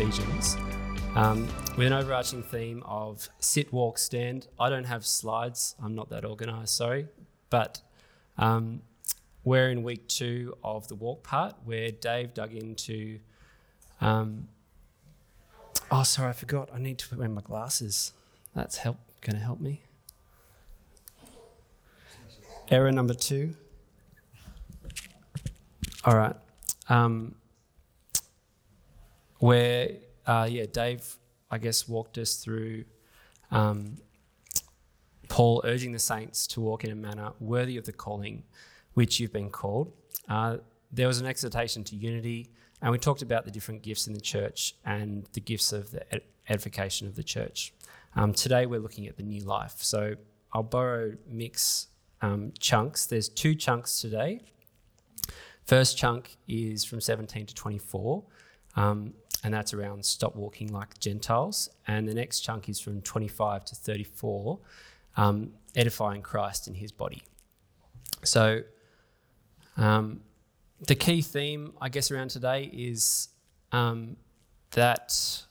Ephesians um, with an overarching theme of sit, walk, stand. I don't have slides. I'm not that organised, sorry. But um, we're in week two of the walk part where Dave dug into. Um, oh, sorry, I forgot. I need to wear my glasses. That's help. Going to help me. Error number two. All right. Um, where, uh, yeah, Dave, I guess, walked us through um, Paul urging the saints to walk in a manner worthy of the calling which you've been called. Uh, there was an exhortation to unity, and we talked about the different gifts in the church and the gifts of the ed- edification of the church. Um, today, we're looking at the new life. So I'll borrow mix um, chunks. There's two chunks today. First chunk is from 17 to 24, um, and that's around stop walking like Gentiles. And the next chunk is from 25 to 34, um, edifying Christ in his body. So, um, the key theme, I guess, around today is um, that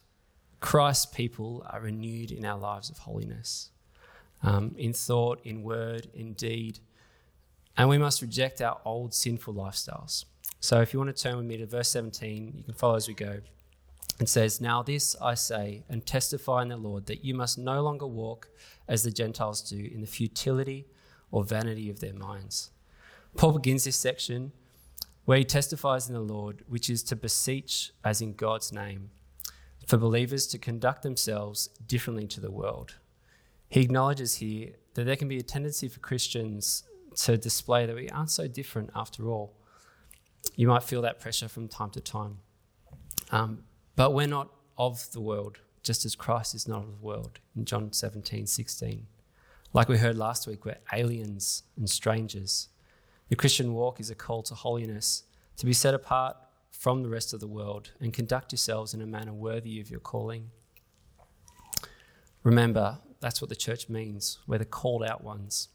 Christ's people are renewed in our lives of holiness, um, in thought, in word, in deed and we must reject our old sinful lifestyles. So if you want to turn with me to verse 17, you can follow as we go. It says, Now this I say and testify in the Lord that you must no longer walk as the Gentiles do in the futility or vanity of their minds. Paul begins this section where he testifies in the Lord, which is to beseech as in God's name, for believers to conduct themselves differently to the world. He acknowledges here that there can be a tendency for Christians to display that we aren't so different after all. You might feel that pressure from time to time. Um, but we're not of the world, just as Christ is not of the world in John 17, 16. Like we heard last week, we're aliens and strangers. The Christian walk is a call to holiness, to be set apart from the rest of the world and conduct yourselves in a manner worthy of your calling. Remember, that's what the church means. We're the called out ones.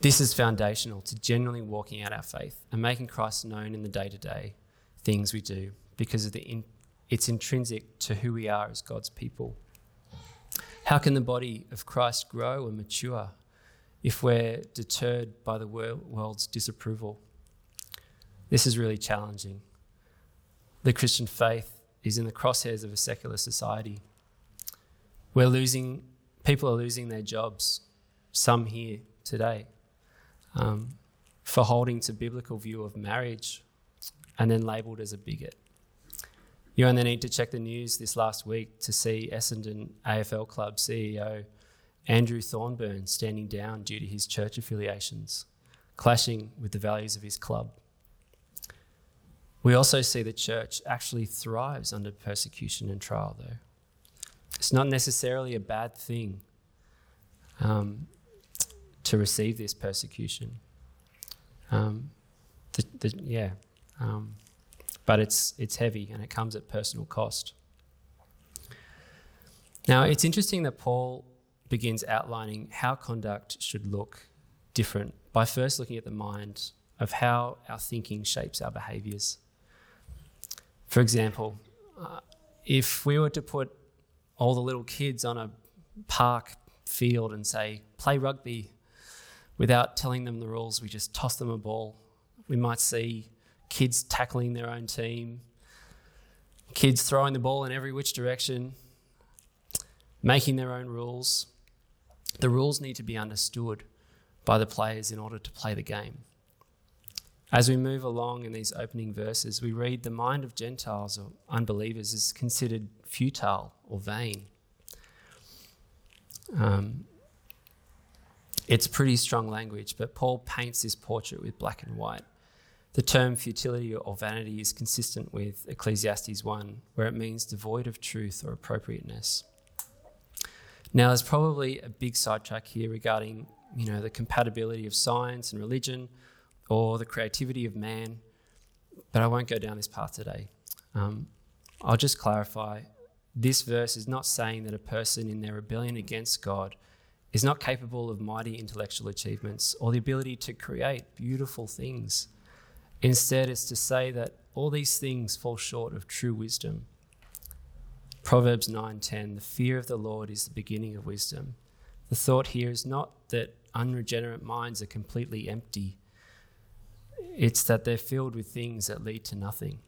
This is foundational to genuinely walking out our faith and making Christ known in the day to day things we do because of the in, it's intrinsic to who we are as God's people. How can the body of Christ grow and mature if we're deterred by the world's disapproval? This is really challenging. The Christian faith is in the crosshairs of a secular society. We're losing, people are losing their jobs, some here today um, for holding to biblical view of marriage and then labelled as a bigot. You only need to check the news this last week to see Essendon AFL Club CEO Andrew Thorburn standing down due to his church affiliations, clashing with the values of his club. We also see the church actually thrives under persecution and trial, though. It's not necessarily a bad thing. Um, to receive this persecution. Um, the, the, yeah, um, but it's it's heavy and it comes at personal cost. Now it's interesting that Paul begins outlining how conduct should look different by first looking at the mind of how our thinking shapes our behaviours. For example, uh, if we were to put all the little kids on a park field and say, play rugby without telling them the rules, we just toss them a ball. We might see kids tackling their own team, kids throwing the ball in every which direction, making their own rules. The rules need to be understood by the players in order to play the game. As we move along in these opening verses, we read the mind of Gentiles or unbelievers is considered futile or vain. Um, it's pretty strong language, but Paul paints this portrait with black and white. The term futility or vanity is consistent with Ecclesiastes 1, where it means devoid of truth or appropriateness. Now, there's probably a big sidetrack here regarding, you know, the compatibility of science and religion or the creativity of man, but I won't go down this path today. Um, I'll just clarify this verse is not saying that a person in their rebellion against God is not capable of mighty intellectual achievements or the ability to create beautiful things. Instead, it's to say that all these things fall short of true wisdom. Proverbs 9:10 The fear of the Lord is the beginning of wisdom. The thought here is not that unregenerate minds are completely empty. It's that they're filled with things that lead to nothing.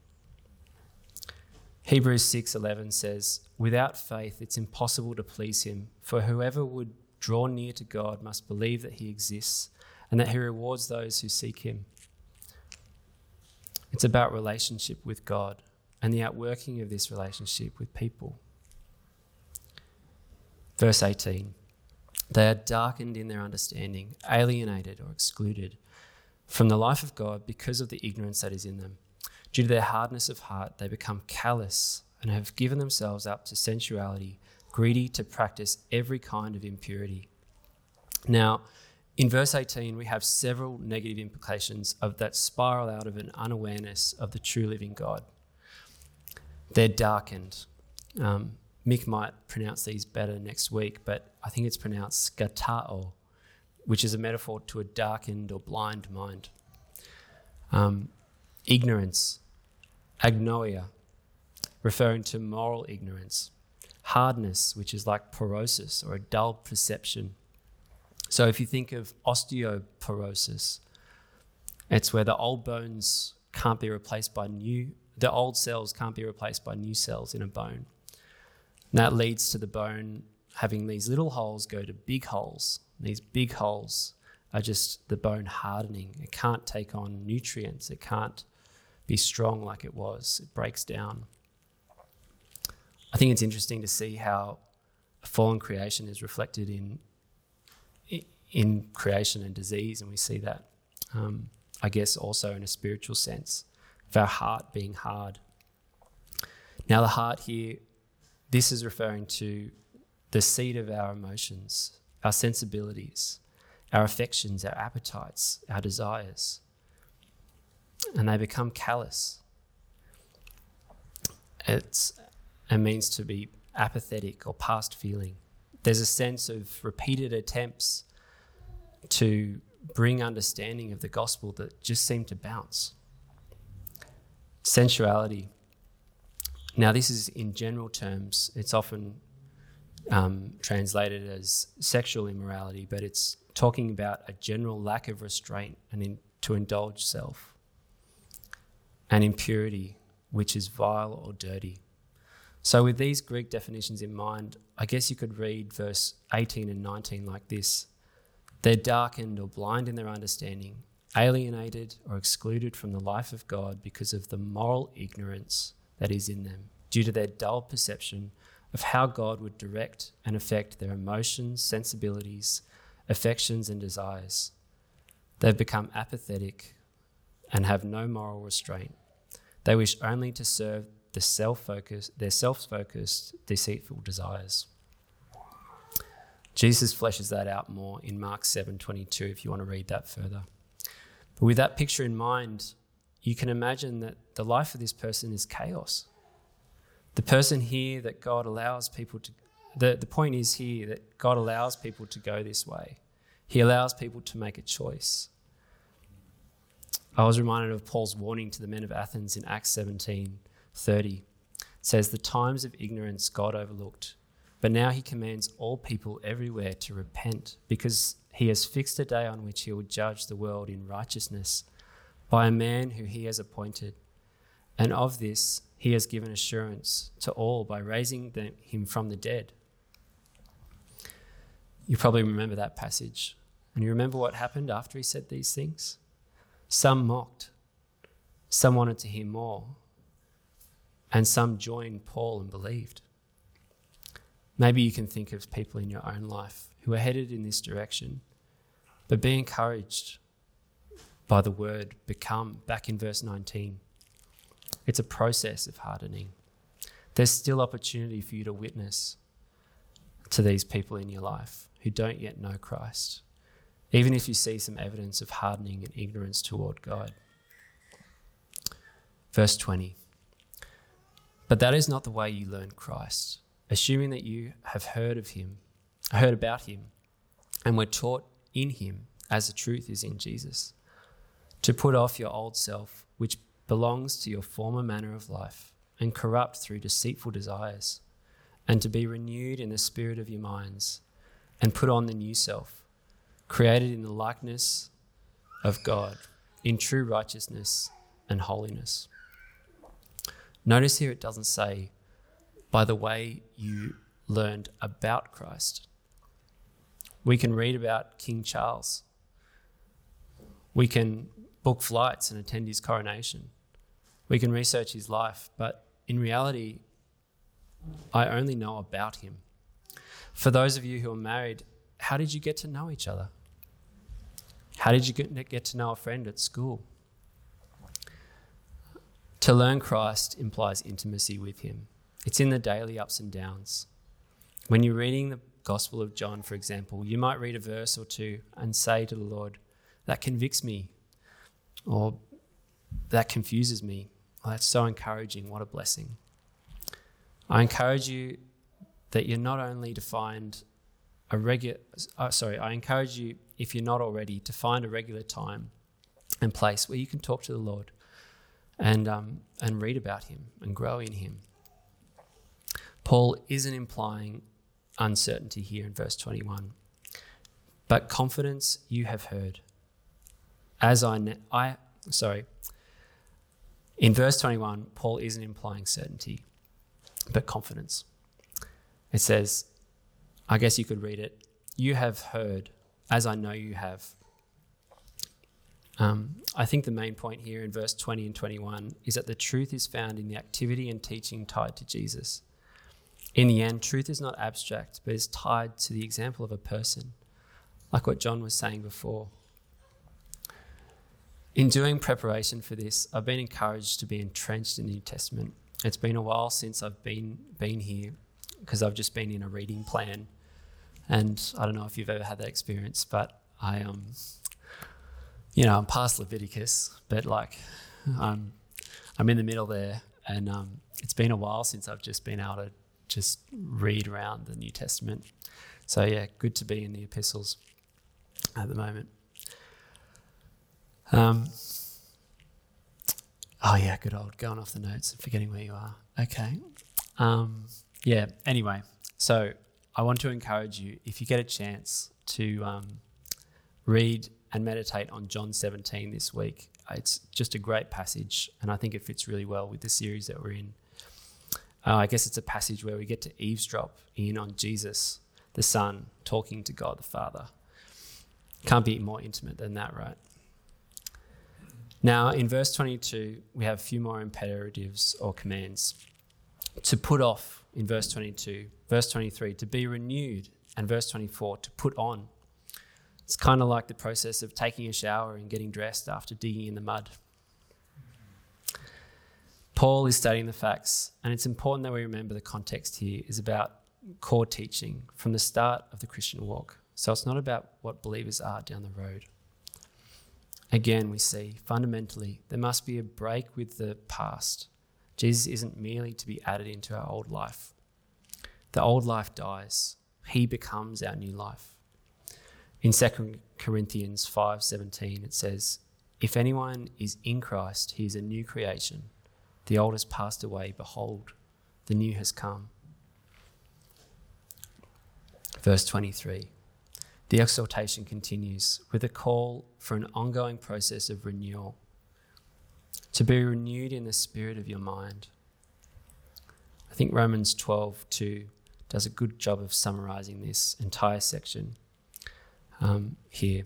Hebrews 6:11 says, "Without faith it's impossible to please him, for whoever would draw near to God must believe that he exists and that he rewards those who seek him." It's about relationship with God and the outworking of this relationship with people. Verse 18 They are darkened in their understanding, alienated or excluded from the life of God because of the ignorance that is in them. Due to their hardness of heart, they become callous and have given themselves up to sensuality, greedy to practice every kind of impurity. Now, in verse 18, we have several negative implications of that spiral out of an unawareness of the true living God. They're darkened. Um, Mick might pronounce these better next week, but I think it's pronounced skatao, which is a metaphor to a darkened or blind mind. Um, ignorance, agnoia, referring to moral ignorance, hardness, which is like porosis or a dull perception. So if you think of osteoporosis, it's where the old bones can't be replaced by new, the old cells can't be replaced by new cells in a bone. And that leads to the bone having these little holes go to big holes. These big holes are just the bone hardening. It can't take on nutrients, it can't be strong like it was, it breaks down. I think it's interesting to see how a fallen creation is reflected in in creation and disease, and we see that, um, I guess, also in a spiritual sense, of our heart being hard. Now, the heart here, this is referring to the seat of our emotions, our sensibilities, our affections, our appetites, our desires. And they become callous. It's, it means to be apathetic or past feeling. There's a sense of repeated attempts to bring understanding of the gospel that just seem to bounce. Sensuality. Now, this is in general terms, it's often um, translated as sexual immorality, but it's talking about a general lack of restraint and in, to indulge self, and impurity, which is vile or dirty. So, with these Greek definitions in mind, I guess you could read verse 18 and 19 like this They're darkened or blind in their understanding, alienated or excluded from the life of God because of the moral ignorance that is in them, due to their dull perception of how God would direct and affect their emotions, sensibilities, affections, and desires. They've become apathetic and have no moral restraint. They wish only to serve the self-focused, their self-focused, deceitful desires. Jesus fleshes that out more in Mark 7:22 if you want to read that further. But with that picture in mind, you can imagine that the life of this person is chaos. The person here that God allows people to, the, the point is here that God allows people to go this way. He allows people to make a choice. I was reminded of Paul's warning to the men of Athens in Acts 17 30. Says, The times of ignorance God overlooked, but now he commands all people everywhere to repent, because he has fixed a day on which he will judge the world in righteousness by a man who he has appointed. And of this he has given assurance to all by raising them, him from the dead. You probably remember that passage. And you remember what happened after he said these things? Some mocked, some wanted to hear more, and some joined Paul and believed. Maybe you can think of people in your own life who are headed in this direction, but be encouraged. by the word become back in verse 19. It's a process of hardening. There's still opportunity for you to witness to these people in your life who don't yet know Christ, even if you see some evidence of hardening and ignorance toward God. Verse 20 But that is not the way you learn Christ, assuming that you have heard of him, heard about him, and were taught in him as the truth is in Jesus, to put off your old self, which belongs to your former manner of life and corrupt through deceitful desires, and to be renewed in the spirit of your minds, and put on the new self, created in the likeness of God, in true righteousness and holiness. Notice here it doesn't say, by the way you learned about Christ. We can read about King Charles. We can book flights and attend his coronation. We can research his life, but in reality, I only know about him. For those of you who are married, how did you get to know each other? How did you get to know a friend at school? To learn Christ implies intimacy with him. It's in the daily ups and downs. When you're reading the Gospel of John, for example, you might read a verse or two and say to the Lord, That convicts me, or that confuses me. Oh, that's so encouraging. What a blessing. I encourage you that you're not only to find a regular, uh, sorry, I encourage you, if you're not already, to find a regular time and place where you can talk to the Lord and, um, and read about Him and grow in Him. Paul isn't implying uncertainty here in verse 21, but confidence you have heard. As I, ne- I sorry, in verse 21, Paul isn't implying certainty, but confidence. It says, I guess you could read it, you have heard, as I know you have. Um, I think the main point here in verse 20 and 21 is that the truth is found in the activity and teaching tied to Jesus. In the end, truth is not abstract, but is tied to the example of a person, like what John was saying before. In doing preparation for this, I've been encouraged to be entrenched in the New Testament. It's been a while since I've been been here because I've just been in a reading plan, and I don't know if you've ever had that experience, but I um, you know, I'm past Leviticus, but like, I'm I'm in the middle there, and um, it's been a while since I've just been able to just read around the New Testament. So yeah, good to be in the epistles at the moment. Um, oh, yeah, good old going off the notes and forgetting where you are. Okay. Um, yeah, anyway, so I want to encourage you, if you get a chance, to um, read and meditate on John 17 this week. It's just a great passage, and I think it fits really well with the series that we're in. Uh, I guess it's a passage where we get to eavesdrop in on Jesus, the Son, talking to God the Father. Can't be more intimate than that, right? Now, in verse 22, we have a few more imperatives or commands. To put off, in verse 22, verse 23, to be renewed, and verse 24, to put on. It's kind of like the process of taking a shower and getting dressed after digging in the mud. Paul is stating the facts, and it's important that we remember the context here is about core teaching from the start of the Christian walk. So it's not about what believers are down the road. Again, we see fundamentally there must be a break with the past. Jesus isn't merely to be added into our old life. The old life dies, he becomes our new life. In 2 Corinthians 5:17 it says, "If anyone is in Christ, he is a new creation. The old has passed away, behold, the new has come." Verse 23 the exhortation continues with a call for an ongoing process of renewal, to be renewed in the spirit of your mind. I think Romans 12:2 does a good job of summarizing this entire section um, here.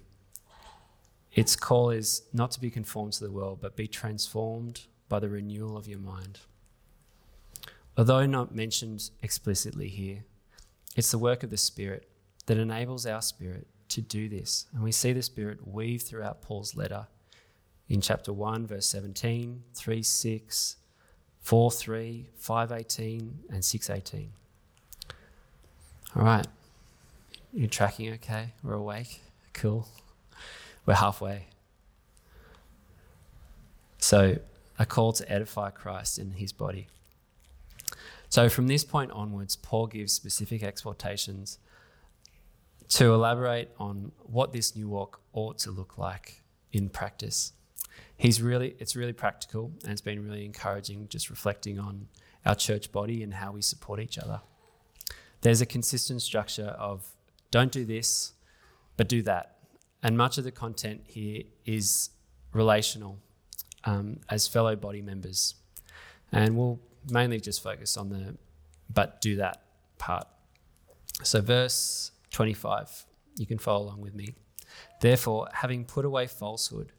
Its call is not to be conformed to the world, but be transformed by the renewal of your mind. Although not mentioned explicitly here, it's the work of the Spirit that enables our spirit to do this. And we see the Spirit weave throughout Paul's letter in chapter 1, verse 17, 3 6, 4 3, 5 18, and 6 18. All right. You're tracking okay? We're awake? Cool. We're halfway. So, a call to edify Christ in his body. So, from this point onwards, Paul gives specific exhortations to elaborate on what this new walk ought to look like in practice. He's really, it's really practical and it's been really encouraging just reflecting on our church body and how we support each other. There's a consistent structure of don't do this, but do that. And much of the content here is relational um, as fellow body members. And we'll mainly just focus on the but do that part. So, verse 25. You can follow along with me. Therefore, having put away falsehood,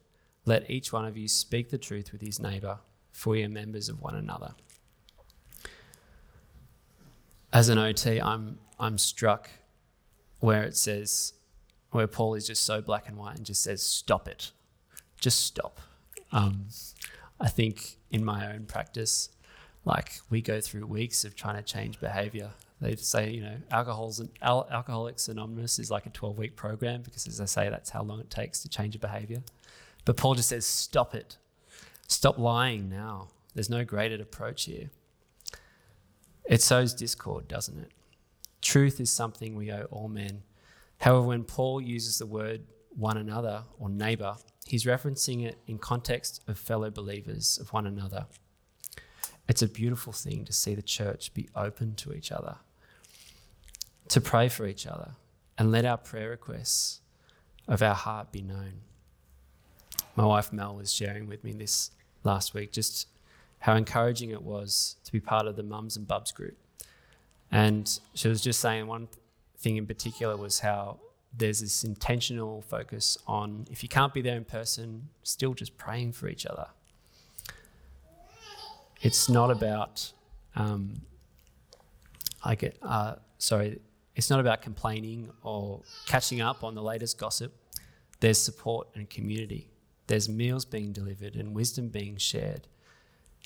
let each one of you speak the truth with his neighbor, for we are members of one another. As an OT, I'm, I'm struck where it says, where Paul is just so black and white and just says, stop it. Just stop. Um, I think in my own practice, like we go through weeks of trying to change behavior they say, you know, Alcohols Al- Alcoholics Anonymous is like a 12 week program because, as I say, that's how long it takes to change a behavior. But Paul just says, stop it. Stop lying now. There's no graded approach here. It sows discord, doesn't it? Truth is something we owe all men. However, when Paul uses the word one another or neighbor, he's referencing it in context of fellow believers, of one another. It's a beautiful thing to see the church be open to each other to pray for each other and let our prayer requests of our heart be known. My wife Mel was sharing with me this last week just how encouraging it was to be part of the mums and bubs group. And she was just saying one thing in particular was how there's this intentional focus on if you can't be there in person, still just praying for each other. It's not about, um, I get, uh, sorry, it's not about complaining or catching up on the latest gossip. There's support and community. There's meals being delivered and wisdom being shared.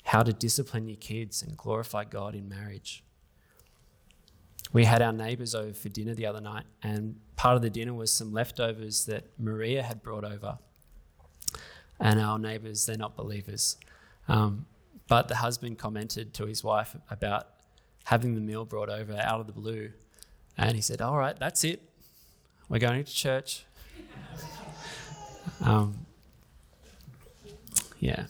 How to discipline your kids and glorify God in marriage. We had our neighbours over for dinner the other night, and part of the dinner was some leftovers that Maria had brought over. And our neighbours, they're not believers. Um, but the husband commented to his wife about having the meal brought over out of the blue and he said, All right, that's it. We're going to church. um, yeah.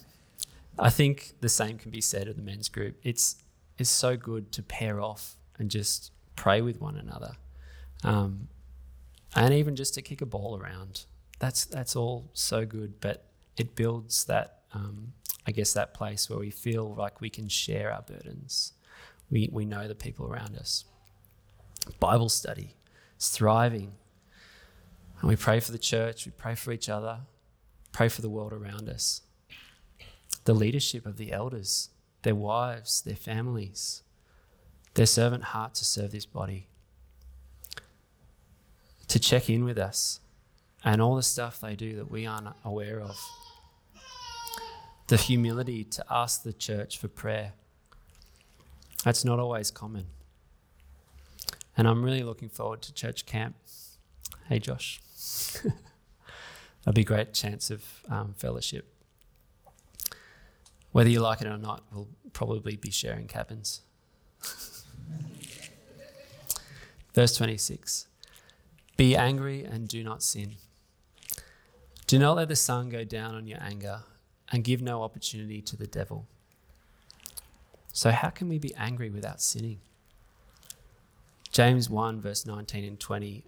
I think the same can be said of the men's group. It's, it's so good to pair off and just pray with one another. Um, and even just to kick a ball around. That's, that's all so good, but it builds that, um, I guess, that place where we feel like we can share our burdens. We, we know the people around us. Bible study. It's thriving. And we pray for the church, we pray for each other, pray for the world around us. The leadership of the elders, their wives, their families, their servant heart to serve this body, to check in with us, and all the stuff they do that we aren't aware of. The humility to ask the church for prayer. That's not always common. And I'm really looking forward to church camp. Hey, Josh. That'll be a great chance of um, fellowship. Whether you like it or not, we'll probably be sharing cabins. Verse 26 Be angry and do not sin. Do not let the sun go down on your anger and give no opportunity to the devil. So, how can we be angry without sinning? James 1, verse 19 and 20,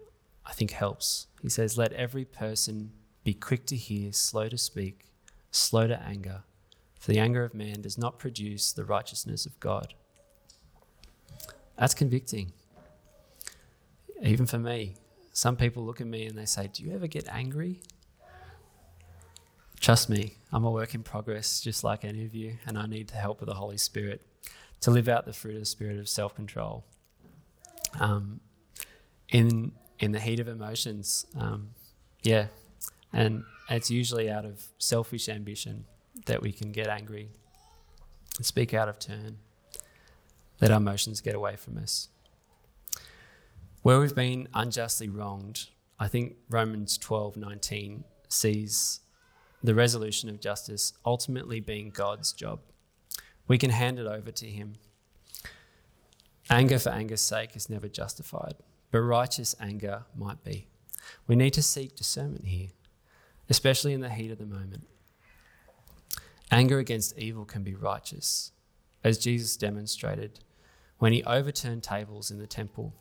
I think helps. He says, Let every person be quick to hear, slow to speak, slow to anger, for the anger of man does not produce the righteousness of God. That's convicting. Even for me, some people look at me and they say, Do you ever get angry? Trust me, I'm a work in progress, just like any of you, and I need the help of the Holy Spirit to live out the fruit of the spirit of self control um, in in the heat of emotions. Um, yeah, and it's usually out of selfish ambition that we can get angry and speak out of turn. Let our emotions get away from us. Where we've been unjustly wronged, I think Romans 12:19 sees the resolution of justice ultimately being God's job. We can hand it over to him. Anger for anger's sake is never justified, but righteous anger might be. We need to seek discernment here, especially in the heat of the moment. Anger against evil can be righteous, as Jesus demonstrated when he overturned tables in the temple.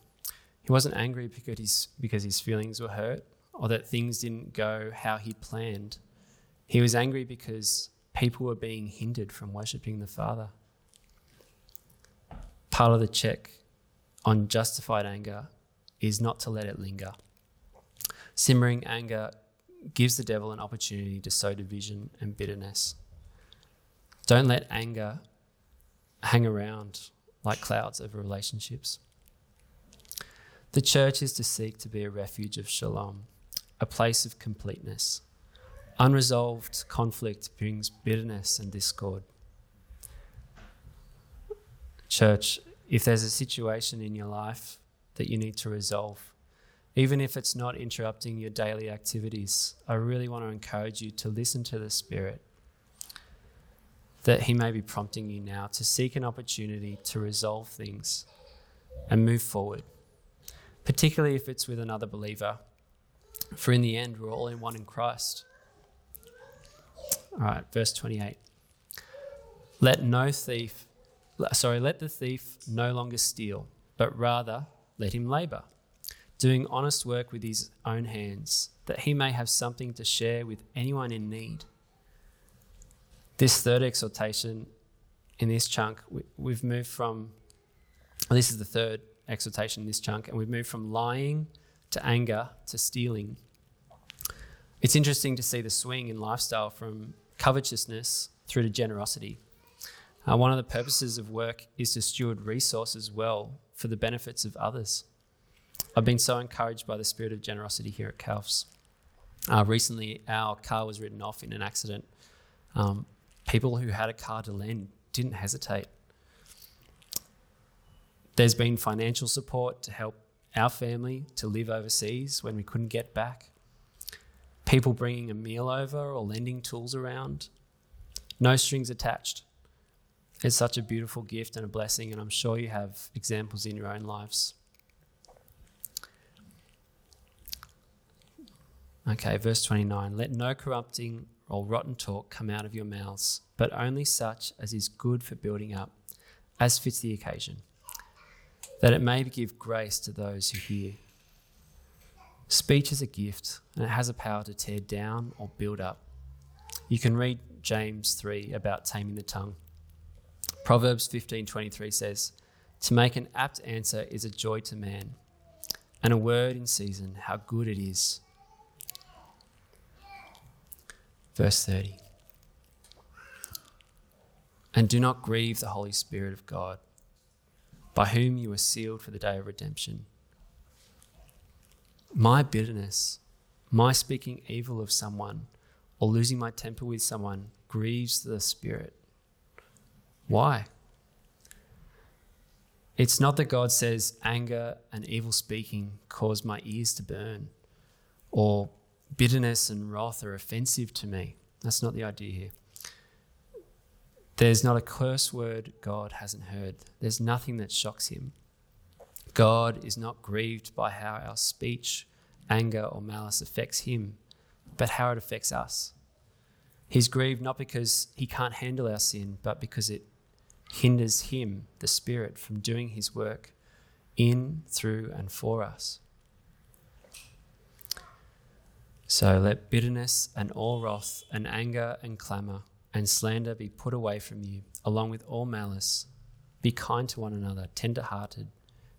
He wasn't angry because his, because his feelings were hurt or that things didn't go how he planned. He was angry because people were being hindered from worshipping the Father. Part of the check on justified anger is not to let it linger. Simmering anger gives the devil an opportunity to sow division and bitterness. Don't let anger hang around like clouds over relationships. The church is to seek to be a refuge of shalom, a place of completeness. Unresolved conflict brings bitterness and discord. Church, if there's a situation in your life that you need to resolve, even if it's not interrupting your daily activities, I really want to encourage you to listen to the Spirit that He may be prompting you now to seek an opportunity to resolve things and move forward, particularly if it's with another believer. For in the end, we're all in one in Christ. All right, verse 28. Let no thief, sorry, let the thief no longer steal, but rather let him labor, doing honest work with his own hands, that he may have something to share with anyone in need. This third exhortation in this chunk, we, have moved from, well, this is the third exhortation in this chunk, and we've moved from lying to anger to stealing. It's interesting to see the swing in lifestyle from covetousness through to generosity. Uh, one of the purposes of work is to steward resources well for the benefits of others. I've been so encouraged by the spirit of generosity here at Calfs. Uh, recently, our car was written off in an accident. Um, people who had a car to lend didn't hesitate. There's been financial support to help our family to live overseas when we couldn't get back. People bringing a meal over or lending tools around. No strings attached. It's such a beautiful gift and a blessing, and I'm sure you have examples in your own lives. Okay, verse 29 Let no corrupting or rotten talk come out of your mouths, but only such as is good for building up, as fits the occasion, that it may give grace to those who hear. Speech is a gift, and it has a power to tear down or build up. You can read James 3 about taming the tongue. Proverbs 15:23 says, "To make an apt answer is a joy to man, and a word in season, how good it is." Verse 30. And do not grieve the Holy Spirit of God, by whom you were sealed for the day of redemption. My bitterness, my speaking evil of someone, or losing my temper with someone grieves the Spirit. Why? It's not that God says anger and evil speaking cause my ears to burn, or bitterness and wrath are offensive to me. That's not the idea here. There's not a curse word God hasn't heard. There's nothing that shocks him. God is not grieved by how our speech, anger, or malice affects him, but how it affects us. He's grieved not because he can't handle our sin, but because it hinders him, the Spirit, from doing his work in, through, and for us. So let bitterness and all wrath and anger and clamour and slander be put away from you, along with all malice. Be kind to one another, tender hearted,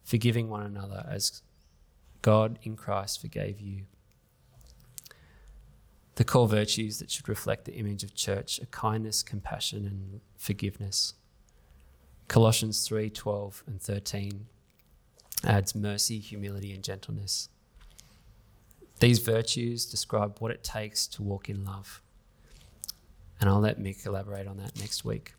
forgiving one another as God in Christ forgave you. The core virtues that should reflect the image of church are kindness, compassion, and forgiveness. Colossians 3 12 and 13 adds mercy, humility, and gentleness. These virtues describe what it takes to walk in love. And I'll let Mick elaborate on that next week.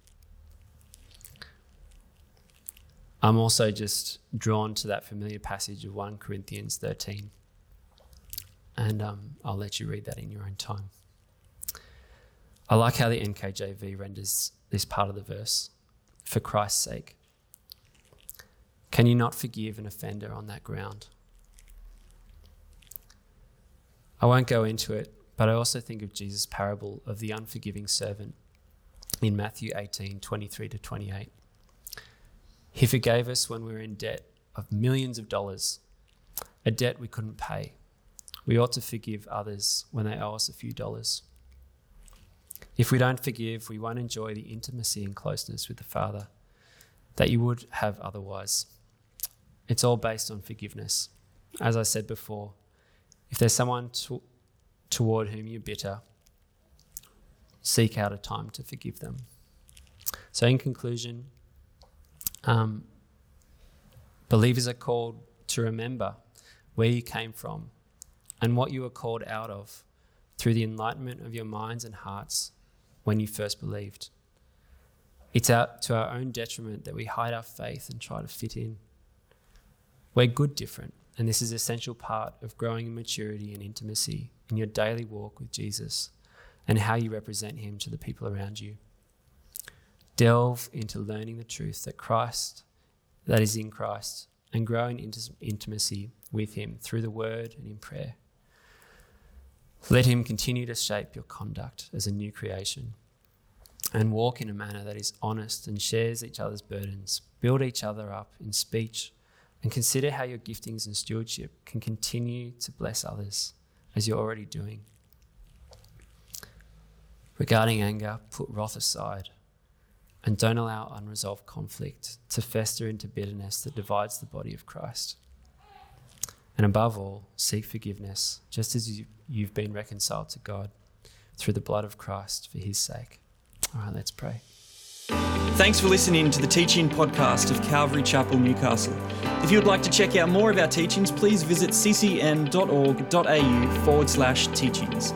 I'm also just drawn to that familiar passage of 1 Corinthians 13. And um, I'll let you read that in your own time. I like how the NKJV renders this part of the verse for Christ's sake. Can you not forgive an offender on that ground? I won't go into it, but I also think of Jesus' parable of the unforgiving servant in Matthew 18 23 to 28. He forgave us when we were in debt of millions of dollars, a debt we couldn't pay. We ought to forgive others when they owe us a few dollars. If we don't forgive, we won't enjoy the intimacy and closeness with the Father that you would have otherwise. It's all based on forgiveness. As I said before, if there's someone to, toward whom you're bitter, seek out a time to forgive them. So, in conclusion, um, believers are called to remember where you came from and what you were called out of through the enlightenment of your minds and hearts when you first believed. It's out to our own detriment that we hide our faith and try to fit in. We're good different, and this is an essential part of growing in maturity and intimacy in your daily walk with Jesus and how you represent him to the people around you. Delve into learning the truth that Christ, that is in Christ, and growing into intimacy with him through the word and in prayer. Let him continue to shape your conduct as a new creation and walk in a manner that is honest and shares each other's burdens, build each other up in speech, and consider how your giftings and stewardship can continue to bless others as you're already doing. Regarding anger, put wrath aside and don't allow unresolved conflict to fester into bitterness that divides the body of Christ. And above all, seek forgiveness, just as you've been reconciled to God through the blood of Christ for his sake. All right, let's pray. Thanks for listening to the teaching podcast of Calvary Chapel, Newcastle. If you would like to check out more of our teachings, please visit ccn.org.au forward slash teachings.